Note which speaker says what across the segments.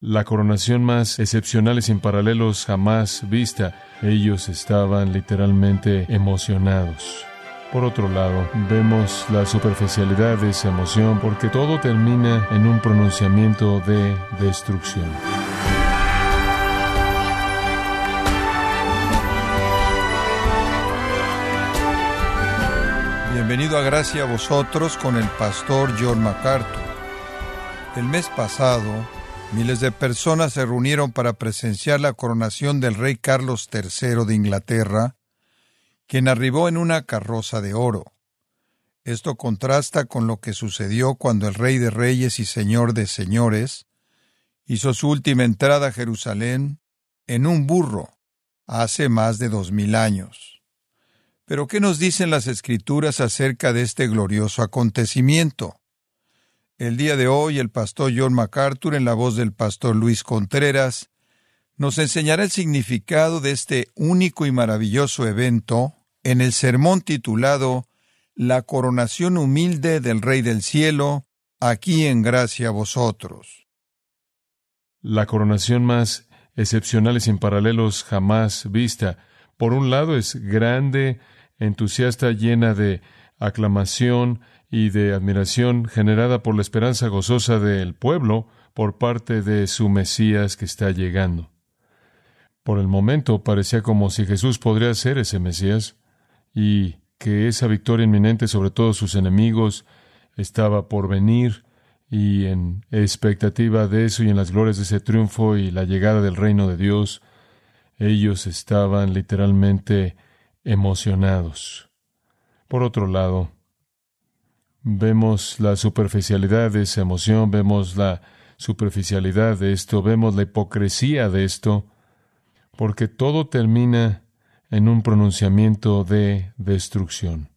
Speaker 1: la coronación más excepcional y sin paralelos jamás vista. Ellos estaban literalmente emocionados. Por otro lado, vemos la superficialidad de esa emoción porque todo termina en un pronunciamiento de destrucción.
Speaker 2: Bienvenido a Gracia a vosotros con el pastor John MacArthur. El mes pasado, Miles de personas se reunieron para presenciar la coronación del rey Carlos III de Inglaterra, quien arribó en una carroza de oro. Esto contrasta con lo que sucedió cuando el rey de reyes y señor de señores hizo su última entrada a Jerusalén en un burro hace más de dos mil años. Pero ¿qué nos dicen las escrituras acerca de este glorioso acontecimiento? El día de hoy el pastor John MacArthur, en la voz del pastor Luis Contreras, nos enseñará el significado de este único y maravilloso evento en el sermón titulado La coronación humilde del Rey del Cielo, aquí en gracia a vosotros.
Speaker 1: La coronación más excepcional y sin paralelos jamás vista. Por un lado es grande, entusiasta, llena de aclamación, y de admiración generada por la esperanza gozosa del pueblo por parte de su Mesías que está llegando. Por el momento parecía como si Jesús podría ser ese Mesías y que esa victoria inminente sobre todos sus enemigos estaba por venir y en expectativa de eso y en las glorias de ese triunfo y la llegada del reino de Dios, ellos estaban literalmente emocionados. Por otro lado, Vemos la superficialidad de esa emoción, vemos la superficialidad de esto, vemos la hipocresía de esto, porque todo termina en un pronunciamiento de destrucción.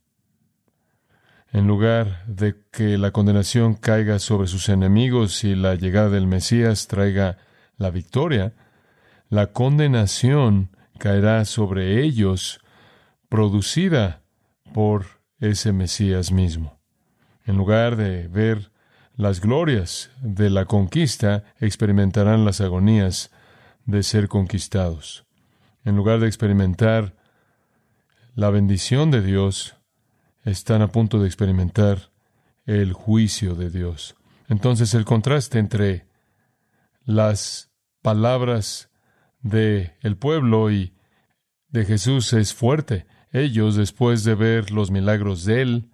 Speaker 1: En lugar de que la condenación caiga sobre sus enemigos y la llegada del Mesías traiga la victoria, la condenación caerá sobre ellos producida por ese Mesías mismo. En lugar de ver las glorias de la conquista, experimentarán las agonías de ser conquistados. En lugar de experimentar la bendición de Dios, están a punto de experimentar el juicio de Dios. Entonces el contraste entre las palabras de el pueblo y de Jesús es fuerte. Ellos, después de ver los milagros de él,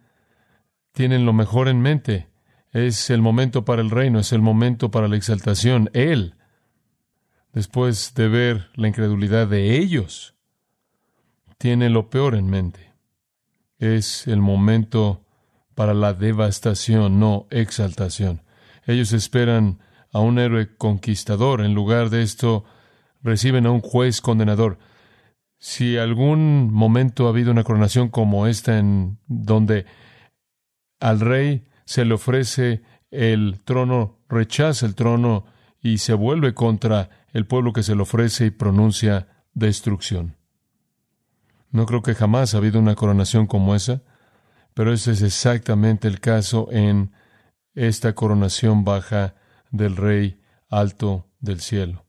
Speaker 1: tienen lo mejor en mente. Es el momento para el reino, es el momento para la exaltación. Él, después de ver la incredulidad de ellos, tiene lo peor en mente. Es el momento para la devastación, no exaltación. Ellos esperan a un héroe conquistador. En lugar de esto, reciben a un juez condenador. Si algún momento ha habido una coronación como esta en donde al rey se le ofrece el trono, rechaza el trono y se vuelve contra el pueblo que se le ofrece y pronuncia destrucción. No creo que jamás ha habido una coronación como esa, pero ese es exactamente el caso en esta coronación baja del Rey alto del cielo.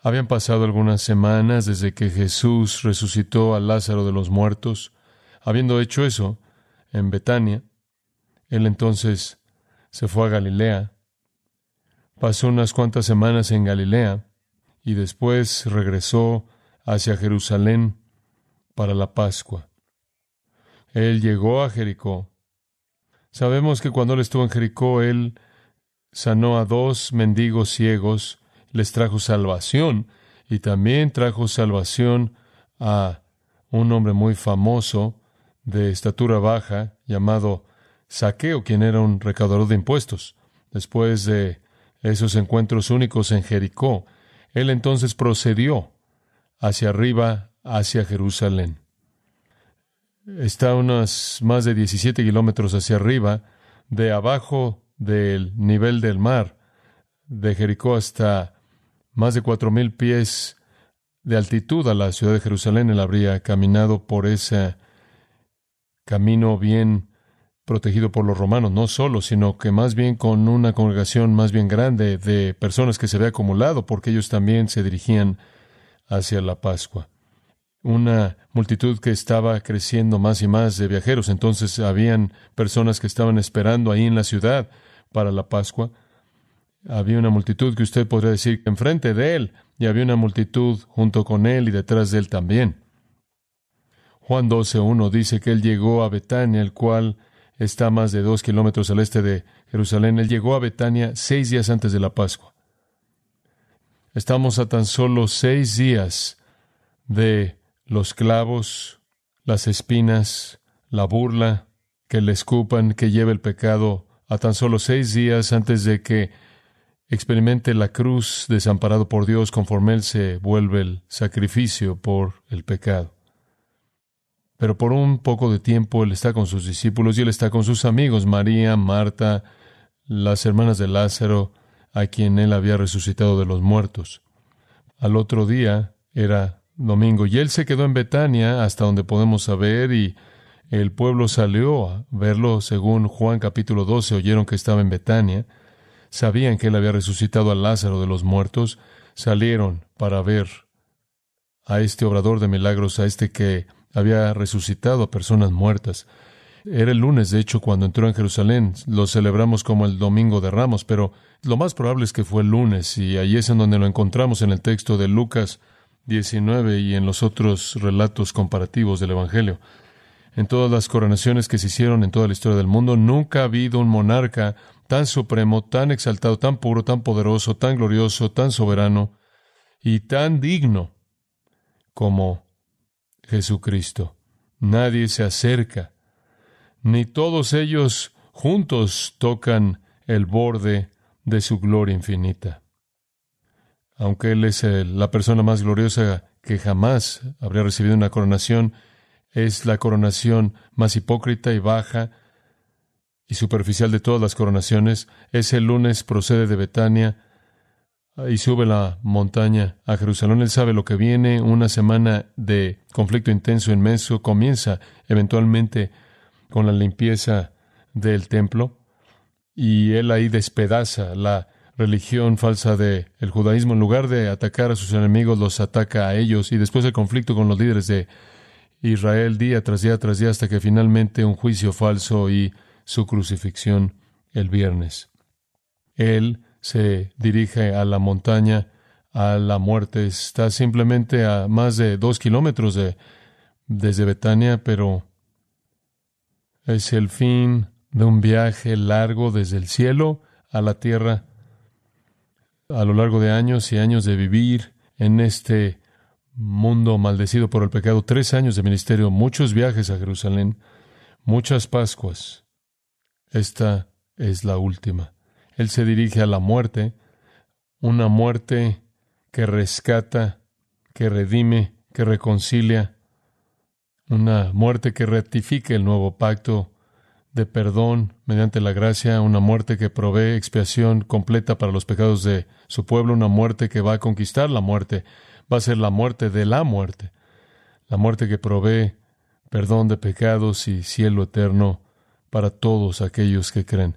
Speaker 1: Habían pasado algunas semanas desde que Jesús resucitó a Lázaro de los muertos. Habiendo hecho eso, en Betania. Él entonces se fue a Galilea, pasó unas cuantas semanas en Galilea y después regresó hacia Jerusalén para la Pascua. Él llegó a Jericó. Sabemos que cuando él estuvo en Jericó, él sanó a dos mendigos ciegos, les trajo salvación y también trajo salvación a un hombre muy famoso de estatura baja llamado Saqueo, quien era un recaudador de impuestos. Después de esos encuentros únicos en Jericó, él entonces procedió hacia arriba, hacia Jerusalén. Está unos más de 17 kilómetros hacia arriba, de abajo del nivel del mar, de Jericó hasta más de cuatro mil pies de altitud a la ciudad de Jerusalén. Él habría caminado por esa camino bien protegido por los romanos, no solo, sino que más bien con una congregación más bien grande de personas que se había acumulado, porque ellos también se dirigían hacia la Pascua. Una multitud que estaba creciendo más y más de viajeros, entonces habían personas que estaban esperando ahí en la ciudad para la Pascua. Había una multitud que usted podría decir enfrente de él, y había una multitud junto con él y detrás de él también. Juan 12.1 dice que él llegó a Betania, el cual está más de dos kilómetros al este de Jerusalén. Él llegó a Betania seis días antes de la Pascua. Estamos a tan solo seis días de los clavos, las espinas, la burla, que le escupan, que lleve el pecado, a tan solo seis días antes de que experimente la cruz desamparado por Dios conforme Él se vuelve el sacrificio por el pecado. Pero por un poco de tiempo Él está con sus discípulos y Él está con sus amigos, María, Marta, las hermanas de Lázaro, a quien Él había resucitado de los muertos. Al otro día era domingo y Él se quedó en Betania hasta donde podemos saber y el pueblo salió a verlo según Juan capítulo 12, oyeron que estaba en Betania, sabían que Él había resucitado a Lázaro de los muertos, salieron para ver a este obrador de milagros, a este que había resucitado a personas muertas. Era el lunes, de hecho, cuando entró en Jerusalén. Lo celebramos como el Domingo de Ramos, pero lo más probable es que fue el lunes, y ahí es en donde lo encontramos en el texto de Lucas 19 y en los otros relatos comparativos del Evangelio. En todas las coronaciones que se hicieron en toda la historia del mundo, nunca ha habido un monarca tan supremo, tan exaltado, tan puro, tan poderoso, tan glorioso, tan soberano y tan digno como Jesucristo. Nadie se acerca, ni todos ellos juntos tocan el borde de su gloria infinita. Aunque Él es la persona más gloriosa que jamás habría recibido una coronación, es la coronación más hipócrita y baja y superficial de todas las coronaciones. Ese lunes procede de Betania, y sube la montaña a Jerusalén. Él sabe lo que viene, una semana de conflicto intenso, inmenso, comienza eventualmente con la limpieza del templo y él ahí despedaza la religión falsa del el judaísmo. En lugar de atacar a sus enemigos, los ataca a ellos y después el conflicto con los líderes de Israel día tras día tras día hasta que finalmente un juicio falso y su crucifixión el viernes. Él se dirige a la montaña, a la muerte. Está simplemente a más de dos kilómetros de, desde Betania, pero es el fin de un viaje largo desde el cielo a la tierra, a lo largo de años y años de vivir en este mundo maldecido por el pecado. Tres años de ministerio, muchos viajes a Jerusalén, muchas Pascuas. Esta es la última. Él se dirige a la muerte, una muerte que rescata, que redime, que reconcilia, una muerte que rectifique el nuevo pacto de perdón mediante la gracia, una muerte que provee expiación completa para los pecados de su pueblo, una muerte que va a conquistar la muerte, va a ser la muerte de la muerte, la muerte que provee perdón de pecados y cielo eterno para todos aquellos que creen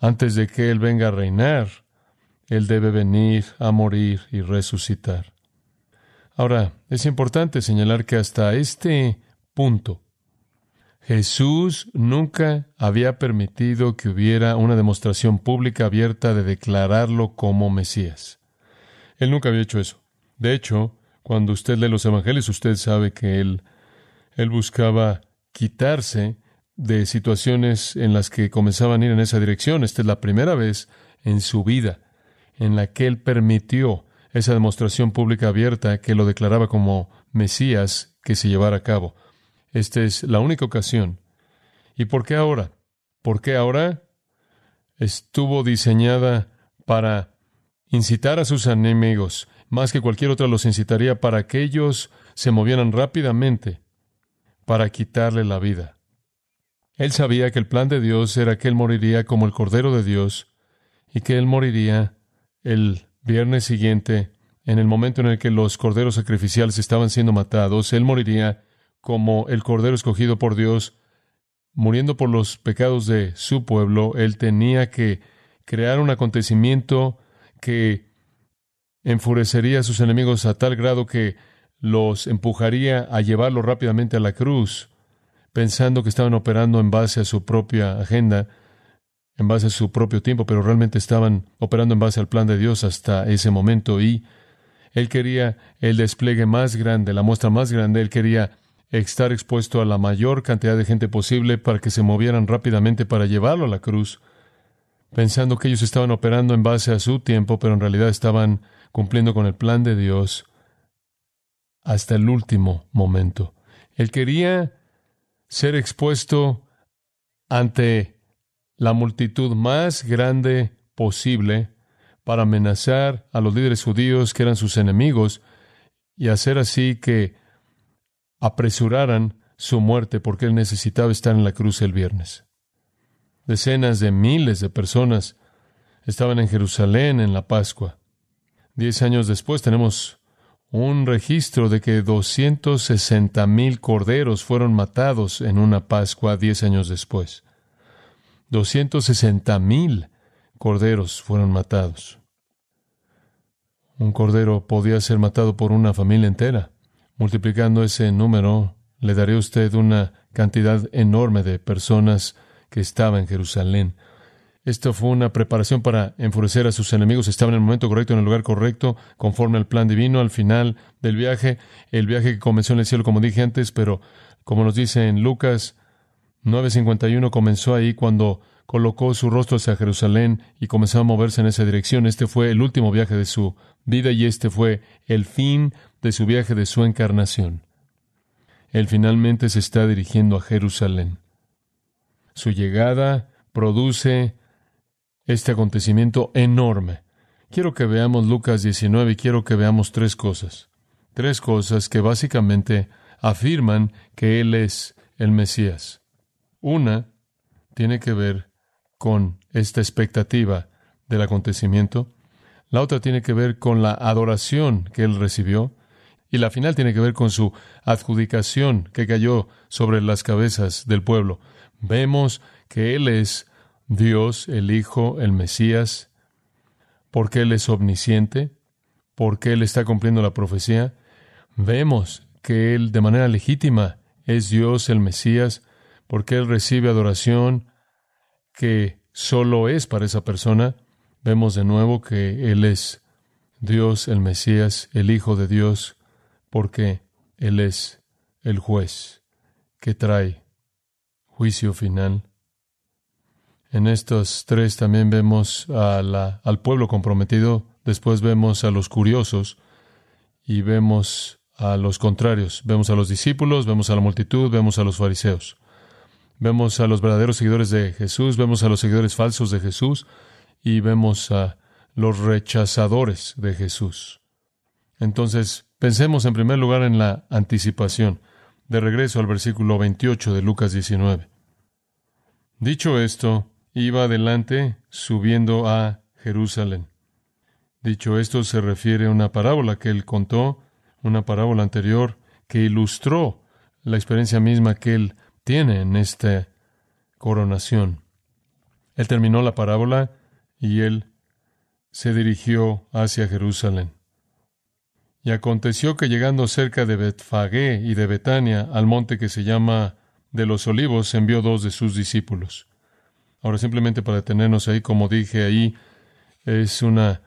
Speaker 1: antes de que Él venga a reinar, Él debe venir a morir y resucitar. Ahora, es importante señalar que hasta este punto, Jesús nunca había permitido que hubiera una demostración pública abierta de declararlo como Mesías. Él nunca había hecho eso. De hecho, cuando usted lee los evangelios, usted sabe que él, él buscaba quitarse de situaciones en las que comenzaban a ir en esa dirección. Esta es la primera vez en su vida en la que él permitió esa demostración pública abierta que lo declaraba como Mesías que se llevara a cabo. Esta es la única ocasión. ¿Y por qué ahora? ¿Por qué ahora? Estuvo diseñada para incitar a sus enemigos, más que cualquier otra los incitaría para que ellos se movieran rápidamente para quitarle la vida. Él sabía que el plan de Dios era que Él moriría como el Cordero de Dios y que Él moriría el viernes siguiente, en el momento en el que los corderos sacrificiales estaban siendo matados, Él moriría como el Cordero escogido por Dios, muriendo por los pecados de su pueblo, él tenía que crear un acontecimiento que enfurecería a sus enemigos a tal grado que los empujaría a llevarlo rápidamente a la cruz, pensando que estaban operando en base a su propia agenda, en base a su propio tiempo, pero realmente estaban operando en base al plan de Dios hasta ese momento y él quería el despliegue más grande, la muestra más grande, él quería estar expuesto a la mayor cantidad de gente posible para que se movieran rápidamente para llevarlo a la cruz, pensando que ellos estaban operando en base a su tiempo, pero en realidad estaban cumpliendo con el plan de Dios hasta el último momento. Él quería ser expuesto ante la multitud más grande posible para amenazar a los líderes judíos que eran sus enemigos y hacer así que apresuraran su muerte porque él necesitaba estar en la cruz el viernes. Decenas de miles de personas estaban en Jerusalén en la Pascua. Diez años después tenemos un registro de que 260 mil corderos fueron matados en una Pascua diez años después. 260 mil corderos fueron matados. Un cordero podía ser matado por una familia entera. Multiplicando ese número, le daré a usted una cantidad enorme de personas que estaban en Jerusalén. Esto fue una preparación para enfurecer a sus enemigos. Estaban en el momento correcto, en el lugar correcto, conforme al plan divino. Al final del viaje, el viaje que comenzó en el cielo, como dije antes, pero como nos dice en Lucas 9:51, comenzó ahí cuando colocó su rostro hacia Jerusalén y comenzó a moverse en esa dirección. Este fue el último viaje de su vida y este fue el fin de su viaje de su encarnación. Él finalmente se está dirigiendo a Jerusalén. Su llegada produce este acontecimiento enorme. Quiero que veamos Lucas 19 y quiero que veamos tres cosas. Tres cosas que básicamente afirman que Él es el Mesías. Una tiene que ver con esta expectativa del acontecimiento. La otra tiene que ver con la adoración que él recibió. Y la final tiene que ver con su adjudicación que cayó sobre las cabezas del pueblo. Vemos que Él es Dios, el Hijo, el Mesías, porque Él es omnisciente, porque Él está cumpliendo la profecía. Vemos que Él de manera legítima es Dios, el Mesías, porque Él recibe adoración que solo es para esa persona. Vemos de nuevo que Él es Dios, el Mesías, el Hijo de Dios, porque Él es el juez que trae juicio final. En estos tres también vemos al pueblo comprometido, después vemos a los curiosos y vemos a los contrarios. Vemos a los discípulos, vemos a la multitud, vemos a los fariseos. Vemos a los verdaderos seguidores de Jesús, vemos a los seguidores falsos de Jesús y vemos a los rechazadores de Jesús. Entonces, pensemos en primer lugar en la anticipación. De regreso al versículo 28 de Lucas 19. Dicho esto, iba adelante subiendo a Jerusalén. Dicho esto, se refiere a una parábola que él contó, una parábola anterior que ilustró la experiencia misma que él tiene en esta coronación. Él terminó la parábola y él se dirigió hacia Jerusalén. Y aconteció que llegando cerca de Betfagé y de Betania, al monte que se llama de los olivos, envió dos de sus discípulos. Ahora, simplemente para detenernos ahí, como dije, ahí es una,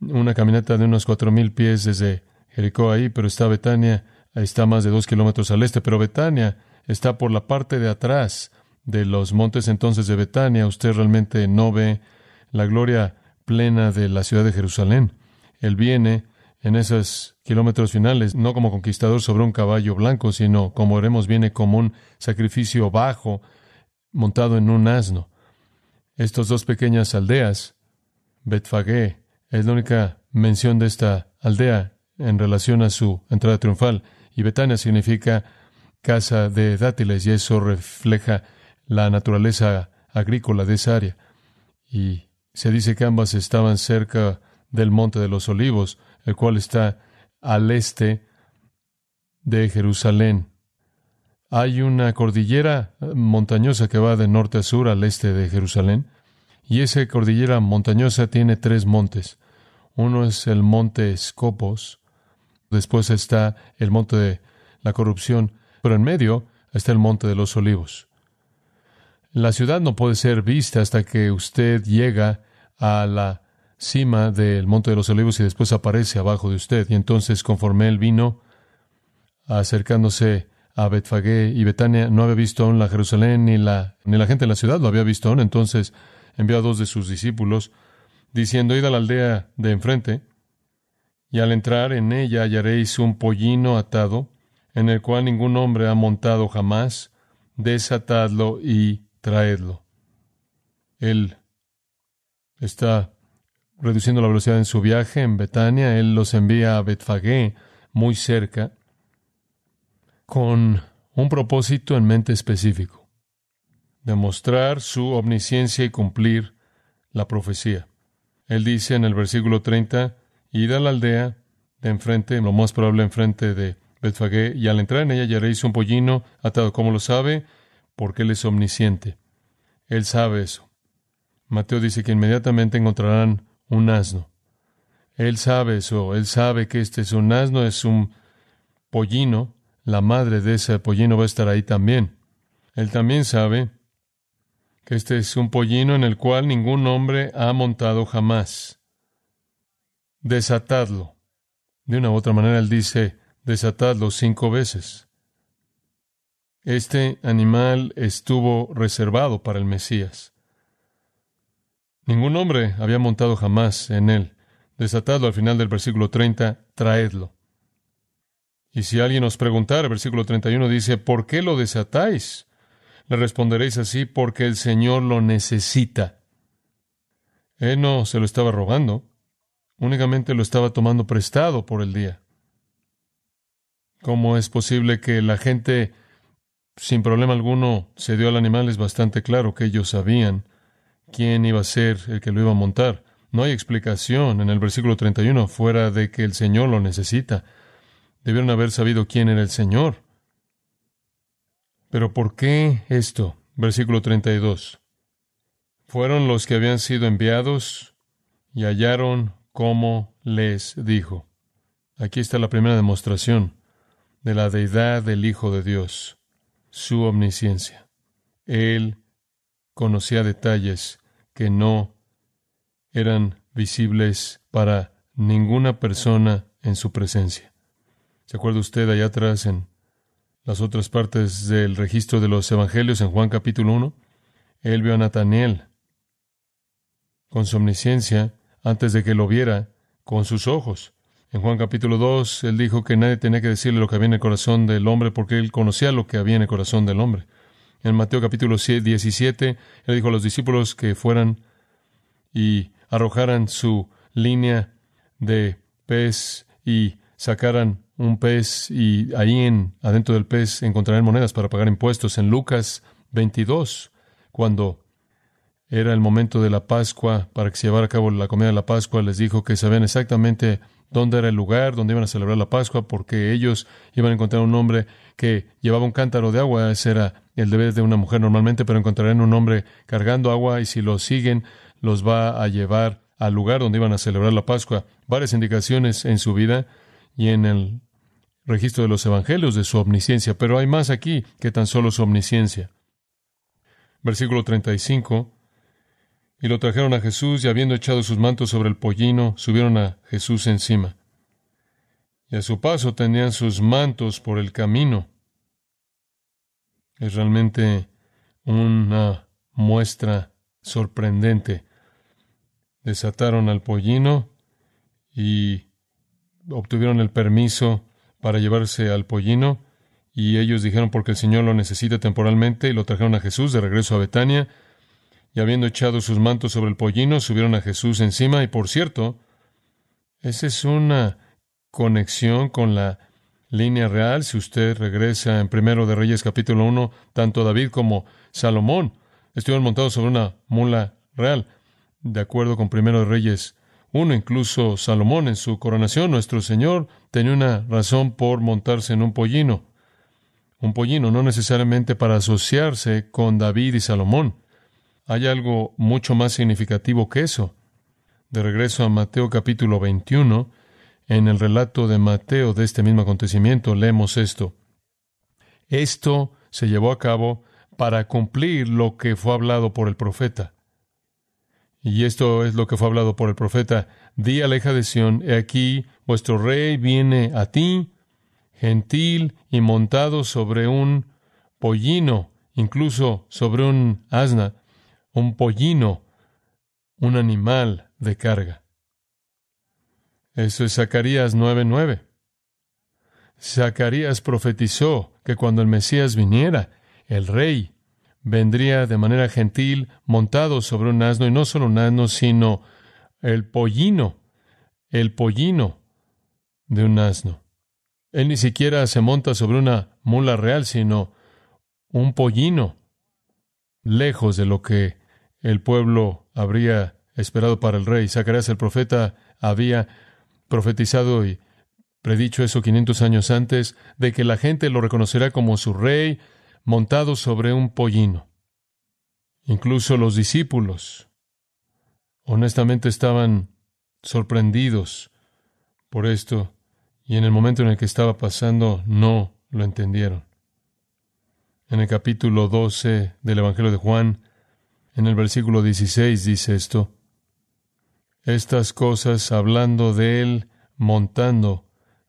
Speaker 1: una caminata de unos cuatro mil pies desde Jericó ahí, pero está Betania, está más de dos kilómetros al este, pero Betania está por la parte de atrás de los montes entonces de Betania. Usted realmente no ve la gloria plena de la ciudad de Jerusalén. Él viene en esos kilómetros finales, no como conquistador sobre un caballo blanco, sino, como veremos, viene como un sacrificio bajo montado en un asno. Estas dos pequeñas aldeas, Betfagé, es la única mención de esta aldea en relación a su entrada triunfal, y Betania significa casa de dátiles, y eso refleja la naturaleza agrícola de esa área. Y se dice que ambas estaban cerca del Monte de los Olivos, el cual está al este de Jerusalén, hay una cordillera montañosa que va de norte a sur al este de Jerusalén, y esa cordillera montañosa tiene tres montes. Uno es el monte Scopos, después está el monte de la corrupción, pero en medio está el monte de los olivos. La ciudad no puede ser vista hasta que usted llega a la cima del monte de los olivos y después aparece abajo de usted. Y entonces, conforme él vino, acercándose a Betfagé y Betania, no había visto aún la Jerusalén ni la, gente en la ciudad, lo había visto aún. Entonces envió a dos de sus discípulos, diciendo, id a la aldea de enfrente, y al entrar en ella hallaréis un pollino atado, en el cual ningún hombre ha montado jamás, desatadlo y traedlo. Él está reduciendo la velocidad en su viaje en Betania, él los envía a Betfagé, muy cerca, con un propósito en mente específico, demostrar su omnisciencia y cumplir la profecía. Él dice en el versículo 30, id a la aldea de enfrente, lo más probable enfrente de Betfagé, y al entrar en ella hallaréis un pollino atado. como lo sabe? Porque él es omnisciente. Él sabe eso. Mateo dice que inmediatamente encontrarán un asno. Él sabe eso, él sabe que este es un asno, es un pollino, la madre de ese pollino va a estar ahí también. Él también sabe que este es un pollino en el cual ningún hombre ha montado jamás. Desatadlo. De una u otra manera él dice, desatadlo cinco veces. Este animal estuvo reservado para el Mesías. Ningún hombre había montado jamás en él. Desatadlo al final del versículo 30, traedlo. Y si alguien os preguntara, versículo 31 dice, ¿por qué lo desatáis? Le responderéis así, porque el Señor lo necesita. Él no se lo estaba rogando, únicamente lo estaba tomando prestado por el día. ¿Cómo es posible que la gente, sin problema alguno, se dio al animal? Es bastante claro que ellos sabían quién iba a ser el que lo iba a montar. No hay explicación en el versículo 31 fuera de que el Señor lo necesita. Debieron haber sabido quién era el Señor. Pero ¿por qué esto? Versículo 32. Fueron los que habían sido enviados y hallaron como les dijo. Aquí está la primera demostración de la deidad del Hijo de Dios, su omnisciencia. Él conocía detalles que no eran visibles para ninguna persona en su presencia. ¿Se acuerda usted allá atrás en las otras partes del registro de los evangelios en Juan capítulo 1? Él vio a Nataniel con su omnisciencia antes de que lo viera con sus ojos. En Juan capítulo 2, él dijo que nadie tenía que decirle lo que había en el corazón del hombre porque él conocía lo que había en el corazón del hombre. En Mateo capítulo 17, él dijo a los discípulos que fueran y arrojaran su línea de pez y sacaran un pez y ahí en, adentro del pez encontrarán monedas para pagar impuestos. En Lucas 22, cuando era el momento de la Pascua, para que se llevara a cabo la comida de la Pascua, les dijo que sabían exactamente dónde era el lugar donde iban a celebrar la Pascua, porque ellos iban a encontrar un hombre que llevaba un cántaro de agua, ese era el deber de una mujer normalmente, pero encontrarán un hombre cargando agua y si lo siguen, los va a llevar al lugar donde iban a celebrar la Pascua. Varias indicaciones en su vida y en el registro de los evangelios de su omnisciencia, pero hay más aquí que tan solo su omnisciencia. Versículo 35. Y lo trajeron a Jesús y habiendo echado sus mantos sobre el pollino, subieron a Jesús encima. Y a su paso tenían sus mantos por el camino. Es realmente una muestra sorprendente. Desataron al pollino y obtuvieron el permiso para llevarse al pollino, y ellos dijeron porque el Señor lo necesita temporalmente, y lo trajeron a Jesús de regreso a Betania, y habiendo echado sus mantos sobre el pollino, subieron a Jesús encima, y por cierto, esa es una conexión con la línea real. Si usted regresa en Primero de Reyes capítulo 1, tanto David como Salomón estuvieron montados sobre una mula real. De acuerdo con Primero de Reyes uno, incluso Salomón en su coronación, nuestro Señor tenía una razón por montarse en un pollino. un pollino, no necesariamente para asociarse con David y Salomón. Hay algo mucho más significativo que eso. De regreso a Mateo capítulo 21, en el relato de Mateo de este mismo acontecimiento, leemos esto. Esto se llevó a cabo para cumplir lo que fue hablado por el profeta. Y esto es lo que fue hablado por el profeta. Di a la de Sión, he aquí, vuestro rey viene a ti, gentil y montado sobre un pollino, incluso sobre un asna, un pollino, un animal de carga. Eso es Zacarías 9:9. Zacarías profetizó que cuando el Mesías viniera, el rey vendría de manera gentil montado sobre un asno, y no solo un asno, sino el pollino, el pollino de un asno. Él ni siquiera se monta sobre una mula real, sino un pollino, lejos de lo que el pueblo habría esperado para el rey. Zacarías el profeta había profetizado y predicho eso 500 años antes, de que la gente lo reconocerá como su rey, montado sobre un pollino. Incluso los discípulos, honestamente, estaban sorprendidos por esto y en el momento en el que estaba pasando no lo entendieron. En el capítulo 12 del Evangelio de Juan, en el versículo 16 dice esto, estas cosas hablando de él montando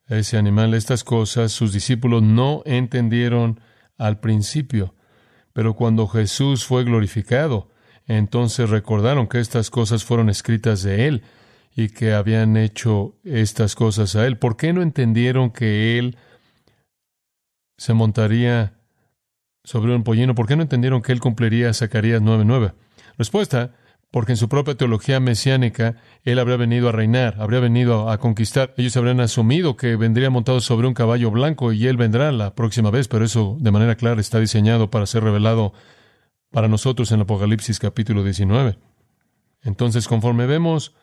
Speaker 1: ese animal, estas cosas sus discípulos no entendieron al principio, pero cuando Jesús fue glorificado, entonces recordaron que estas cosas fueron escritas de Él y que habían hecho estas cosas a Él. ¿Por qué no entendieron que Él se montaría sobre un pollino? ¿Por qué no entendieron que Él cumpliría Zacarías 9:9? Respuesta, porque en su propia teología mesiánica él habría venido a reinar, habría venido a conquistar. Ellos habrían asumido que vendría montado sobre un caballo blanco y él vendrá la próxima vez, pero eso de manera clara está diseñado para ser revelado para nosotros en Apocalipsis capítulo 19. Entonces, conforme vemos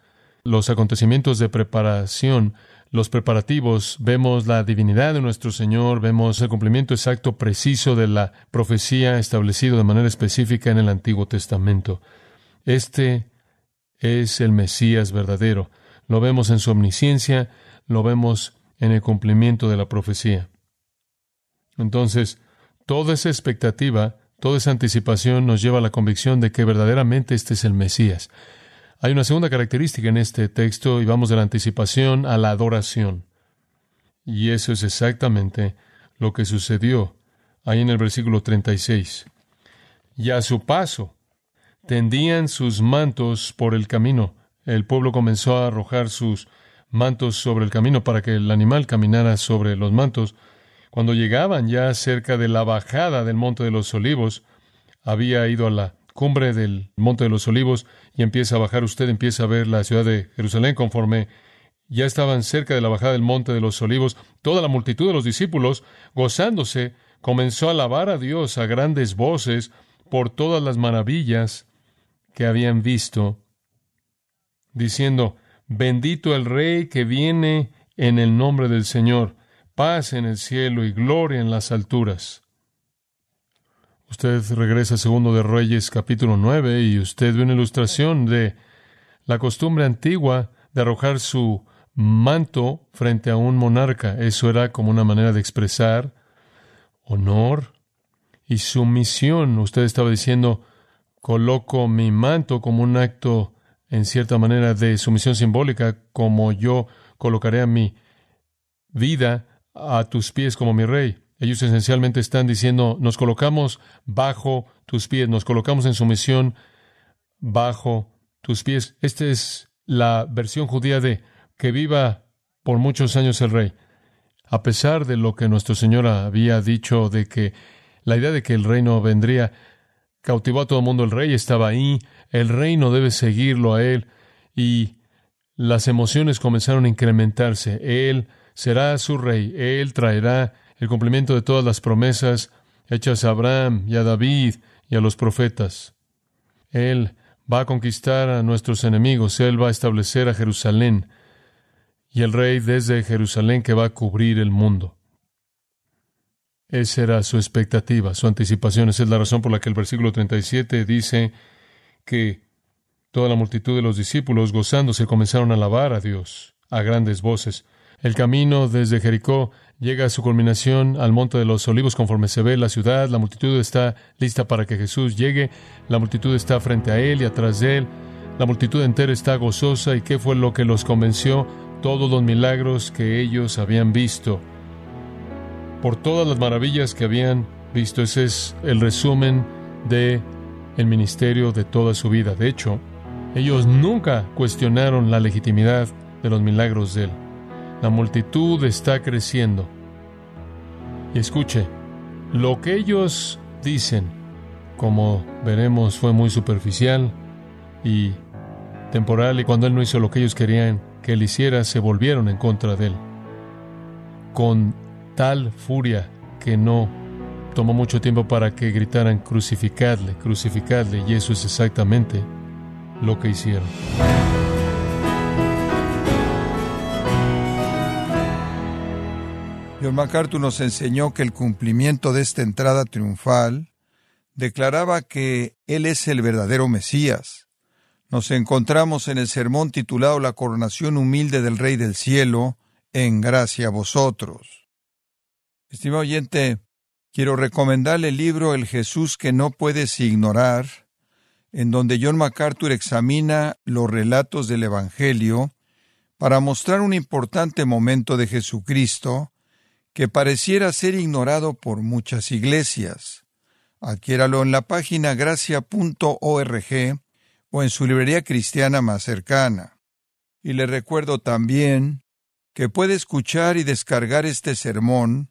Speaker 1: los acontecimientos de preparación, los preparativos, vemos la divinidad de nuestro Señor, vemos el cumplimiento exacto, preciso de la profecía establecido de manera específica en el Antiguo Testamento. Este es el Mesías verdadero. Lo vemos en su omnisciencia, lo vemos en el cumplimiento de la profecía. Entonces, toda esa expectativa, toda esa anticipación nos lleva a la convicción de que verdaderamente este es el Mesías. Hay una segunda característica en este texto y vamos de la anticipación a la adoración. Y eso es exactamente lo que sucedió ahí en el versículo 36. Y a su paso, tendían sus mantos por el camino. El pueblo comenzó a arrojar sus mantos sobre el camino para que el animal caminara sobre los mantos. Cuando llegaban ya cerca de la bajada del Monte de los Olivos, había ido a la cumbre del Monte de los Olivos y empieza a bajar, usted empieza a ver la ciudad de Jerusalén conforme ya estaban cerca de la bajada del Monte de los Olivos, toda la multitud de los discípulos, gozándose, comenzó a alabar a Dios a grandes voces por todas las maravillas que habían visto, diciendo, bendito el Rey que viene en el nombre del Señor, paz en el cielo y gloria en las alturas. Usted regresa a Segundo de Reyes capítulo 9 y usted ve una ilustración de la costumbre antigua de arrojar su manto frente a un monarca. Eso era como una manera de expresar honor y sumisión. Usted estaba diciendo, coloco mi manto como un acto, en cierta manera, de sumisión simbólica, como yo colocaré mi vida a tus pies como mi rey. Ellos esencialmente están diciendo, nos colocamos bajo tus pies, nos colocamos en sumisión bajo tus pies. Esta es la versión judía de que viva por muchos años el rey. A pesar de lo que nuestro Señor había dicho de que la idea de que el reino vendría cautivó a todo el mundo, el rey estaba ahí, el reino debe seguirlo a él y las emociones comenzaron a incrementarse. Él será su rey, él traerá el cumplimiento de todas las promesas hechas a Abraham y a David y a los profetas. Él va a conquistar a nuestros enemigos, él va a establecer a Jerusalén y el rey desde Jerusalén que va a cubrir el mundo. Esa era su expectativa, su anticipación. Esa es la razón por la que el versículo 37 dice que toda la multitud de los discípulos gozándose comenzaron a alabar a Dios a grandes voces. El camino desde Jericó llega a su culminación al Monte de los Olivos conforme se ve la ciudad. La multitud está lista para que Jesús llegue. La multitud está frente a él y atrás de él. La multitud entera está gozosa. ¿Y qué fue lo que los convenció? Todos los milagros que ellos habían visto. Por todas las maravillas que habían visto. Ese es el resumen de el ministerio de toda su vida. De hecho, ellos nunca cuestionaron la legitimidad de los milagros de él. La multitud está creciendo. Y escuche, lo que ellos dicen, como veremos, fue muy superficial y temporal, y cuando él no hizo lo que ellos querían que él hiciera, se volvieron en contra de él. Con tal furia que no tomó mucho tiempo para que gritaran crucificadle, crucificadle, y eso es exactamente lo que hicieron.
Speaker 2: John MacArthur nos enseñó que el cumplimiento de esta entrada triunfal declaraba que Él es el verdadero Mesías. Nos encontramos en el sermón titulado La coronación humilde del Rey del Cielo, en gracia a vosotros. Estimado oyente, quiero recomendarle el libro El Jesús que no puedes ignorar, en donde John MacArthur examina los relatos del Evangelio para mostrar un importante momento de Jesucristo que pareciera ser ignorado por muchas iglesias. Adquiéralo en la página gracia.org o en su librería cristiana más cercana. Y le recuerdo también que puede escuchar y descargar este sermón,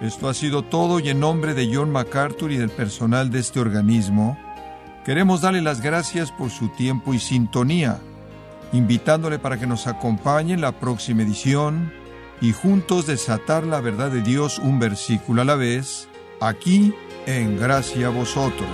Speaker 2: Esto ha sido todo y en nombre de John MacArthur y del personal de este organismo, queremos darle las gracias por su tiempo y sintonía, invitándole para que nos acompañe en la próxima edición y juntos desatar la verdad de Dios un versículo a la vez, aquí en Gracia a Vosotros.